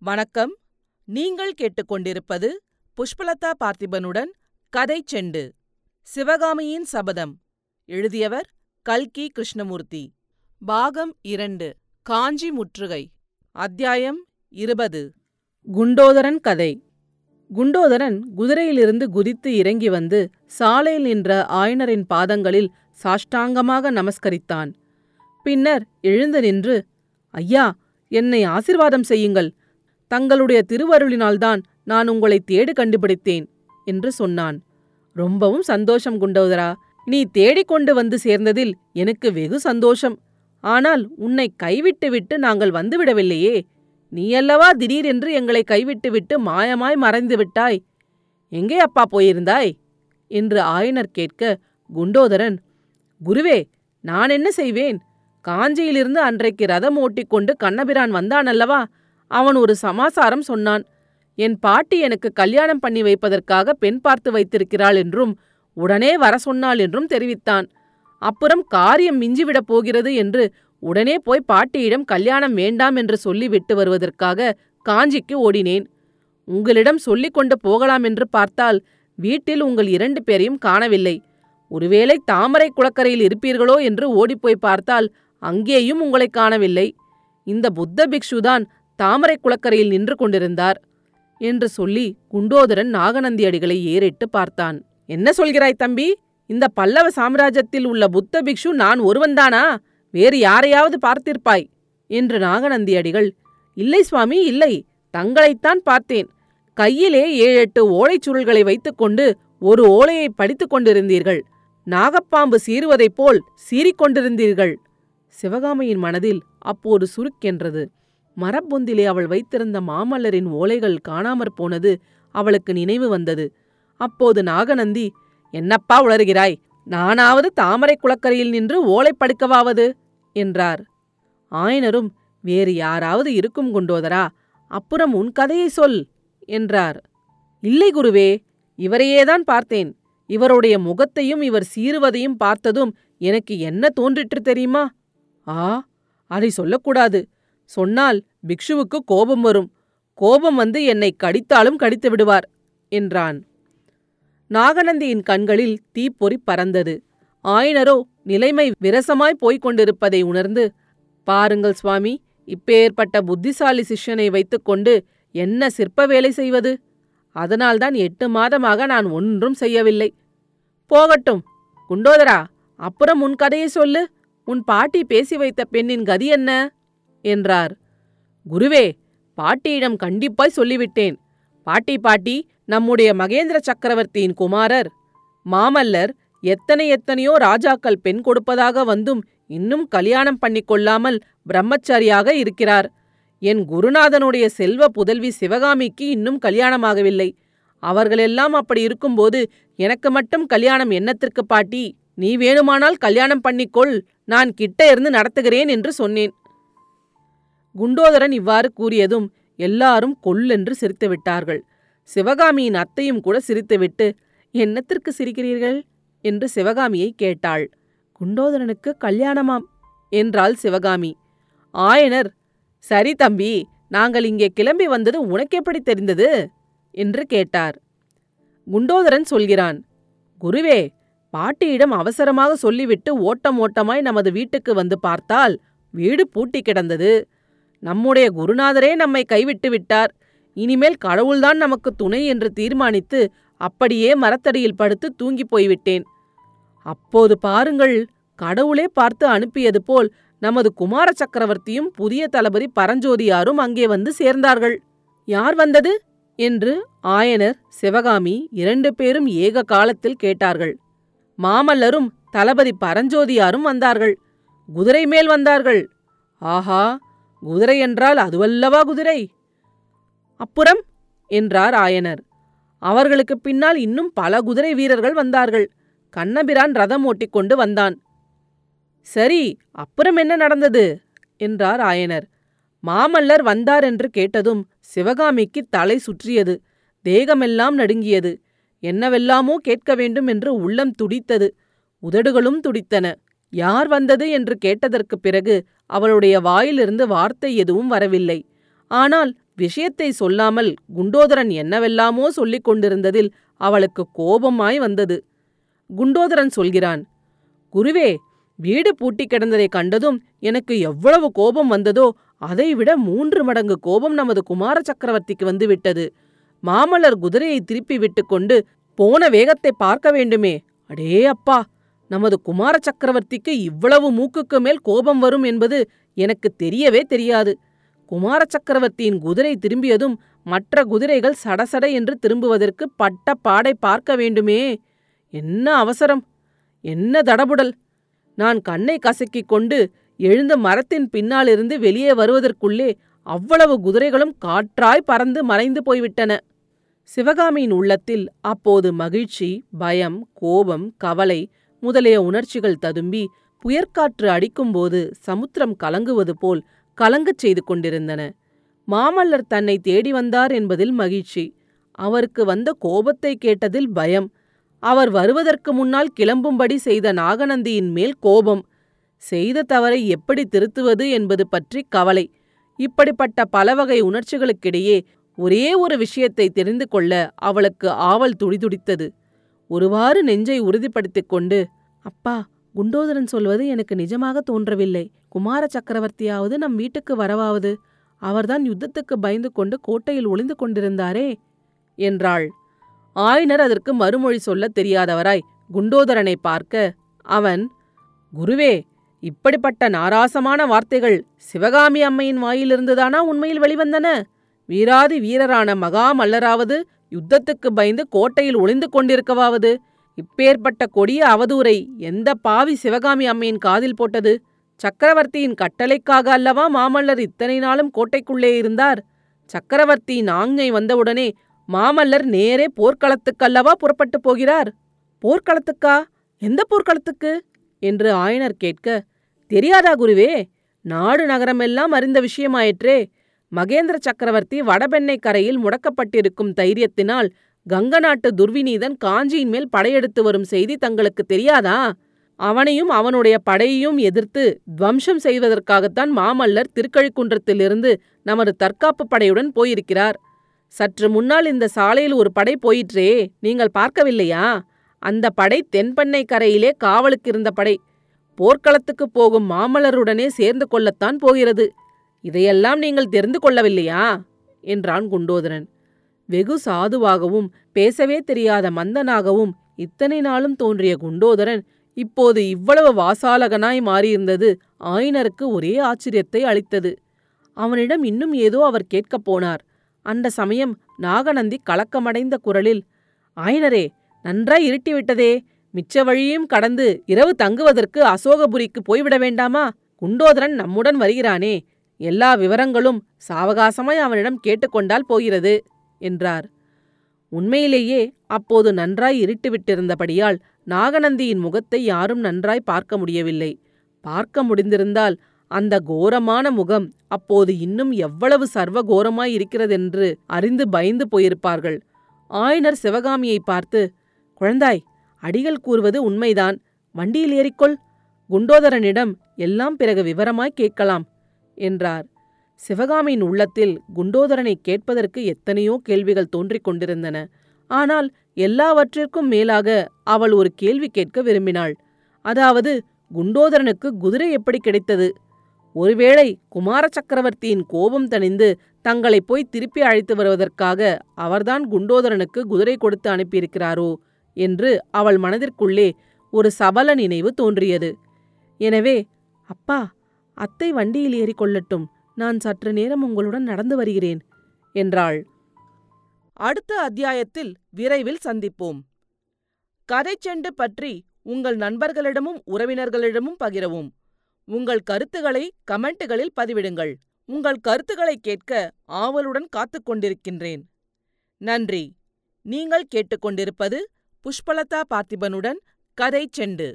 வணக்கம். நீங்கள் கேட்டுக்கொண்டிருப்பது புஷ்பலதா பார்த்திபனுடன் கதை செண்டு சிவகாமியின் சபதம். எழுதியவர் கல்கி கிருஷ்ணமூர்த்தி. பாகம் இரண்டு காஞ்சி முற்றுகை. அத்தியாயம் இருபது. குண்டோதரன் கதை. குண்டோதரன் குதிரையிலிருந்து குதித்து இறங்கி வந்து சாலையில் நின்ற ஆயனரின் பாதங்களில் சாஷ்டாங்கமாக நமஸ்கரித்தான். பின்னர் எழுந்து நின்று ஐயா என்னை ஆசிர்வாதம் செய்யுங்கள். தங்களுடைய திருவருளினால்தான் நான் உங்களை தேடு கண்டுபிடித்தேன் என்று சொன்னான். ரொம்பவும் சந்தோஷம் குண்டோதரா நீ தேடிக்கொண்டு வந்து சேர்ந்ததில் எனக்கு வெகு சந்தோஷம். ஆனால் உன்னை கைவிட்டுவிட்டு நாங்கள் வந்துவிடவில்லையே நீயல்லவா திடீரென்று எங்களை கைவிட்டுவிட்டு மாயமாய் மறைந்து விட்டாய்? எங்கே அப்பா போயிருந்தாய்? என்று ஆயனர் கேட்க குண்டோதரன் குருவே நான் என்ன செய்வேன்? காஞ்சியிலிருந்து அன்றைக்கு ரதம் ஓட்டிக்கொண்டு கண்ணபிரான் வந்தானல்லவா அவன் ஒரு சமாசாரம் சொன்னான். என் பாட்டி எனக்கு கல்யாணம் பண்ணி வைப்பதற்காக பெண் பார்த்து வைத்திருக்கிறாள் என்றும் உடனே வர சொன்னாள் என்றும் தெரிவித்தான். அப்புறம் காரியம் மிஞ்சிவிடப் போகிறது என்று உடனே போய் பாட்டியிடம் கல்யாணம் வேண்டாம் என்று சொல்லி விட்டு வருவதற்காக காஞ்சிக்கு ஓடினேன். உங்களிடம் சொல்லிக் கொண்டு போகலாம் என்று பார்த்தால் வீட்டில் உங்கள் இரண்டு பேரையும் காணவில்லை. ஒருவேளை தாமரை குளக்கரையில் இருப்பீர்களோ என்று ஓடிப்போய் பார்த்தால் அங்கேயும் உங்களை காணவில்லை. இந்த புத்த பிக்ஷுதான் தாமரை குளக்கரையில் நின்று கொண்டிருந்தார் என்று சொல்லி குண்டோதரன் நாகநந்தியடிகளை ஏறிட்டு பார்த்தான். என்ன சொல்கிறாய் தம்பி? இந்த பல்லவ சாம்ராஜ்யத்தில் உள்ள புத்த பிக்ஷு நான் ஒருவன்தானா? வேறு யாரையாவது பார்த்திருப்பாய்? என்று நாகநந்தியடிகள் இல்லை சுவாமி இல்லை. தங்களைத்தான் பார்த்தேன். கையிலே ஏழெட்டு ஓலைச் சுருள்களை வைத்துக்கொண்டு ஒரு ஓலையை படித்துக் கொண்டிருந்தீர்கள். நாகப்பாம்பு சீறுவதைப் போல் சீறிக்கொண்டிருந்தீர்கள் சிவகாமியின் மனதில் அப்போது சுருக்கென்றது. மரப்பொந்திலே அவள் வைத்திருந்த மாமல்லரின் ஓலைகள் காணாமற் போனது அவளுக்கு நினைவு வந்தது. அப்போது நாகநந்தி என்னப்பா உளறுகிறாய்? நானாவது தாமரை குளக்கரையில் நின்று ஓலை படுக்கவாவது? என்றார். ஆயனரும் வேறு யாராவது இருக்கும் குண்டோதரா? அப்புறம் உன் கதையை சொல் என்றார். இல்லை குருவே இவரையேதான் பார்த்தேன். இவருடைய முகத்தையும் இவர் சீறுவதையும் பார்த்ததும் எனக்கு என்ன தோன்றிற்று தெரியுமா? ஆ அதை சொல்லக்கூடாது. சொன்னால் பிக்ஷுவுக்கு கோபம் வரும். கோபம் வந்து என்னை கடித்தாலும் கடித்து விடுவார் என்றான். நாகநந்தியின் கண்களில் தீப்பொறி பறந்தது. ஆயனரோ நிலைமை விரசமாய் போய்க் கொண்டிருப்பதை உணர்ந்து பாருங்கள் சுவாமி இப்பேற்பட்ட புத்திசாலி சிஷ்யனை வைத்துக்கொண்டு என்ன சிற்ப வேலை செய்வது? அதனால்தான் எட்டு மாதமாக நான் ஒன்றும் செய்யவில்லை. போகட்டும் குண்டோதரா அப்புறம் உன் கதையை சொல்லு. உன் பாட்டி பேசி வைத்த பெண்ணின் கதி என்ன? என்றார். குருவே பாட்டியிடம் கண்டிப்பாய் சொல்லிவிட்டேன். பாட்டி பாட்டி நம்முடைய மகேந்திர சக்கரவர்த்தியின் குமாரர். மாமல்லர் எத்தனை எத்தனையோ ராஜாக்கள் பெண் கொடுப்பதாக வந்தும் இன்னும் கல்யாணம் பண்ணிக் கொள்ளாமல் பிரம்மச்சாரியாக இருக்கிறார். என் குருநாதனுடைய செல்வ புதல்வி சிவகாமிக்கு இன்னும் கல்யாணமாகவில்லை. அவர்களெல்லாம் அப்படி இருக்கும்போது எனக்கு மட்டும் கல்யாணம் என்னத்திற்கு பாட்டி? நீ வேணுமானால் கல்யாணம் பண்ணிக்கொள். நான் கிட்ட இருந்து நடத்துகிறேன் என்று சொன்னேன். குண்டோதரன் இவ்வாறு கூறியதும் எல்லாரும் கொல்லென்று சிரித்து விட்டார்கள் சிவகாமியின் அத்தையும் கூட சிரித்துவிட்டு என்னத்திற்கு சிரிக்கிறீர்கள்? என்று சிவகாமியை கேட்டாள். குண்டோதரனுக்கு கல்யாணமாம் என்றாள் சிவகாமி. ஆயனர் சரி தம்பி நாங்கள் இங்கே கிளம்பி வந்தது உனக்கெப்படி தெரிந்தது? என்று கேட்டார். குண்டோதரன் சொல்கிறான் குருவே பாட்டியிடம் அவசரமாக சொல்லிவிட்டு ஓட்டம் ஓட்டமாய் நமது வீட்டுக்கு வந்து பார்த்தால் வீடு பூட்டி கிடந்தது. நம்முடைய குருநாதரே நம்மை கைவிட்டு விட்டார். இனிமேல் கடவுள்தான் நமக்கு துணை என்று தீர்மானித்து அப்படியே மரத்தடியில் படுத்து தூங்கிப் போய்விட்டேன். அப்போது பாருங்கள் கடவுளே பார்த்து அனுப்பியது போல் நமது குமார சக்கரவர்த்தியும் புதிய தளபதி பரஞ்சோதியாரும் அங்கே வந்து சேர்ந்தார்கள். யார் வந்தது? என்று ஆயனர் சிவகாமி இரண்டு பேரும் ஏக காலத்தில் கேட்டார்கள். மாமல்லரும் தளபதி பரஞ்சோதியாரும் வந்தார்கள். குதிரை மேல் வந்தார்கள். ஆஹா குதிரை என்றால் அதுவல்லவா குதிரை? அப்புறம் என்றார் ஆயனர். அவர்களுக்கு பின்னால் இன்னும் பல குதிரை வீரர்கள் வந்தார்கள். கண்ணபிரான் ரதம் ஓட்டிக்கொண்டு வந்தான். சரி அப்புறம் என்ன நடந்தது? என்றார் ஆயனர். மாமல்லர் வந்தார் என்று கேட்டதும் சிவகாமிக்கு தலை சுற்றியது. தேகமெல்லாம் நடுங்கியது. என்னவெல்லாமோ கேட்க வேண்டும் என்று உள்ளம் துடித்தது. உதடுகளும் துடித்தன. யார் வந்தது என்று கேட்டதற்குப் பிறகு அவளுடைய வாயிலிருந்து வார்த்தை எதுவும் வரவில்லை. ஆனால் விஷயத்தை சொல்லாமல் குண்டோதரன் என்னவெல்லாமோ சொல்லிக் கொண்டிருந்ததில் அவளுக்கு கோபமாய் வந்தது. குண்டோதரன் சொல்கிறான் குருவே வீடு பூட்டி கிடந்ததை கண்டதும் எனக்கு எவ்வளவு கோபம் வந்ததோ அதைவிட மூன்று மடங்கு கோபம் நமது குமார சக்கரவர்த்திக்கு வந்துவிட்டது. மாமல்லர் குதிரையை திருப்பி விட்டுக்கொண்டு போன வேகத்தை பார்க்க வேண்டுமே. அடே அப்பா நமது குமார சக்கரவர்த்திக்கு இவ்வளவு மூக்குக்கு மேல் கோபம் வரும் என்பது எனக்கு தெரியவே தெரியாது. குமார சக்கரவர்த்தியின் குதிரை திரும்பியதும் மற்ற குதிரைகள் சடசட என்று திரும்புவதற்கு பட்ட பாடை பார்க்க வேண்டுமே. என்ன அவசரம்? என்ன தடபுடல்? நான் கண்ணை கசக்கிக் கொண்டு எழுந்த மரத்தின் பின்னாலிருந்து வெளியே வருவதற்குள்ளே அவ்வளவு குதிரைகளும் காற்றாய் பறந்து மறைந்து போய்விட்டன. சிவகாமியின் உள்ளத்தில் அப்போது மகிழ்ச்சி பயம் கோபம் கவலை முதலிய உணர்ச்சிகள் ததும்பி புயற்காற்று அடிக்கும்போது சமுத்திரம் கலங்குவது போல் கலங்கச் செய்து கொண்டிருந்தன. மாமல்லர் தன்னை தேடி வந்தார் என்பதில் மகிழ்ச்சி. அவருக்கு வந்த கோபத்தை கேட்டதில் பயம். அவர் வருவதற்கு முன்னால் கிளம்பும்படி செய்த நாகநந்தியின் மேல் கோபம். செய்த தவறை எப்படி திருத்துவது என்பது பற்றி கவலை. இப்படிப்பட்ட பலவகை உணர்ச்சிகளுக்கிடையே ஒரே ஒரு விஷயத்தை தெரிந்து கொள்ள அவளுக்கு ஆவல் துடிதுடித்தது. ஒருவாறு நெஞ்சை உறுதிப்படுத்திக் கொண்டு அப்பா குண்டோதரன் சொல்வது எனக்கு நிஜமாக தோன்றவில்லை. குமார சக்கரவர்த்தியாவது நம் வீட்டுக்கு வரவாவது. அவர்தான் யுத்தத்துக்கு பயந்து கொண்டு கோட்டையில் ஒளிந்து கொண்டிருந்தாரே என்றாள். ஆயனர் அதற்கு மறுமொழி சொல்லத் தெரியாதவராய் குண்டோதரனை பார்க்க அவன் குருவே இப்படிப்பட்ட நாராசமான வார்த்தைகள் சிவகாமி அம்மையின் வாயிலிருந்துதானா உண்மையில் வெளிவந்தன? வீராதி வீரரான மகாமல்லராவது யுத்தத்துக்கு பயந்து கோட்டையில் ஒளிந்து கொண்டிருக்கவாவது? இப்பேற்பட்ட கொடிய அவதூரை எந்த பாவி சிவகாமி அம்மையின் காதில் போட்டது? சக்கரவர்த்தியின் கட்டளைக்காக அல்லவா மாமல்லர் இத்தனை நாளும் கோட்டைக்குள்ளே இருந்தார்? சக்கரவர்த்தியின் ஆஞ்ஞை வந்தவுடனே மாமல்லர் நேரே போர்க்களத்துக்கல்லவா புறப்பட்டு போகிறார்? போர்க்களத்துக்கா? எந்த போர்க்களத்துக்கு? என்று ஆயனர் கேட்க தெரியாதா குருவே? நாடு நகரமெல்லாம் அறிந்த விஷயமாயிற்றே. மகேந்திர சக்கரவர்த்தி வடபெண்ணை கரையில் முடக்கப்பட்டிருக்கும் தைரியத்தினால் கங்க நாட்டு துர்விநீதன் காஞ்சியின் மேல் படையெடுத்து வரும் செய்தி தங்களுக்கு தெரியாதா? அவனையும் அவனுடைய படையையும் எதிர்த்து துவம்சம் செய்வதற்காகத்தான் மாமல்லர் திருக்கழிக்குன்றத்திலிருந்து நமது தற்காப்பு படையுடன் போயிருக்கிறார். சற்று முன்னால் இந்த சாலையில் ஒரு படை போயிற்றே நீங்கள் பார்க்கவில்லையா? அந்த படை தென்பெண்ணை கரையிலே காவலுக்கு இருந்த படை. போர்க்களத்துக்கு போகும் மாமல்லருடனே சேர்ந்து கொள்ளத்தான் போகிறது. இதையெல்லாம் நீங்கள் தெரிந்து கொள்ளவில்லையா? என்றான் குண்டோதரன். வெகு சாதுவாகவும் பேசவே தெரியாத மந்தனாகவும் இத்தனை நாளும் தோன்றிய குண்டோதரன் இப்போது இவ்வளவு வாசாலகனாய் மாறியிருந்தது ஆயினருக்கு ஒரே ஆச்சரியத்தை அளித்தது. அவனிடம் இன்னும் ஏதோ அவர் கேட்கப் போனார். அந்த சமயம் நாகநந்தி கலக்கமடைந்த குரலில் ஆயனரே நன்றாய் இருட்டிவிட்டதே. மிச்ச வழியும் கடந்து இரவு தங்குவதற்கு அசோகபுரிக்கு போய்விட வேண்டாமா? குண்டோதரன் நம்முடன் வருகிறானே. எல்லா விவரங்களும் சாவகாசமாய் அவனிடம் கேட்டுக்கொண்டால் போகிறது என்றார். உண்மையிலேயே அப்போது நன்றாய் இருட்டுவிட்டிருந்தபடியால் நாகநந்தியின் முகத்தை யாரும் நன்றாய் பார்க்க முடியவில்லை. பார்க்க முடிந்திருந்தால் அந்த கோரமான முகம் அப்போது இன்னும் எவ்வளவு சர்வ கோரமாய் இருக்கிறதென்று அறிந்து பயந்து போயிருப்பார்கள். ஆயனர் சிவகாமியை பார்த்து குழந்தாய் அடிகள் கூறுவது உண்மைதான். வண்டியில் ஏறிக்கொள். குண்டோதரனிடம் எல்லாம் பிறகு விவரமாய் கேட்கலாம். என்றார். சிவகாமியின் உள்ளத்தில் குண்டோதரனை கேட்பதற்கு எத்தனையோ கேள்விகள் தோன்றிக் கொண்டிருந்தன. ஆனால் எல்லாவற்றிற்கும் மேலாக அவள் ஒரு கேள்வி கேட்க விரும்பினாள். அதாவது குண்டோதரனுக்கு குதிரை எப்படி கிடைத்தது? ஒருவேளை குமார சக்கரவர்த்தியின் கோபம் தணிந்து தங்களை போய் திருப்பி அழைத்து வருவதற்காக அவர்தான் குண்டோதரனுக்கு குதிரை கொடுத்து அனுப்பியிருக்கிறாரோ என்று அவள் மனதிற்குள்ளே ஒரு சபல நினைவு தோன்றியது. எனவே அப்பா அத்தை வண்டியில் ஏறிக்கொள்ளட்டும். நான் சற்று நேரம் உங்களுடன் நடந்து வருகிறேன் என்றாள். அடுத்த அத்தியாயத்தில் விரைவில் சந்திப்போம். கதைச்செண்டு பற்றி உங்கள் நண்பர்களிடமும் உறவினர்களிடமும் பகிரவும். உங்கள் கருத்துக்களை கமெண்ட்டுகளில் பதிவிடுங்கள். உங்கள் கருத்துக்களை கேட்க ஆவலுடன் காத்துக்கொண்டிருக்கின்றேன் நன்றி. நீங்கள் கேட்டுக்கொண்டிருப்பது புஷ்பலதா பார்த்திபனுடன் கதை செண்டு.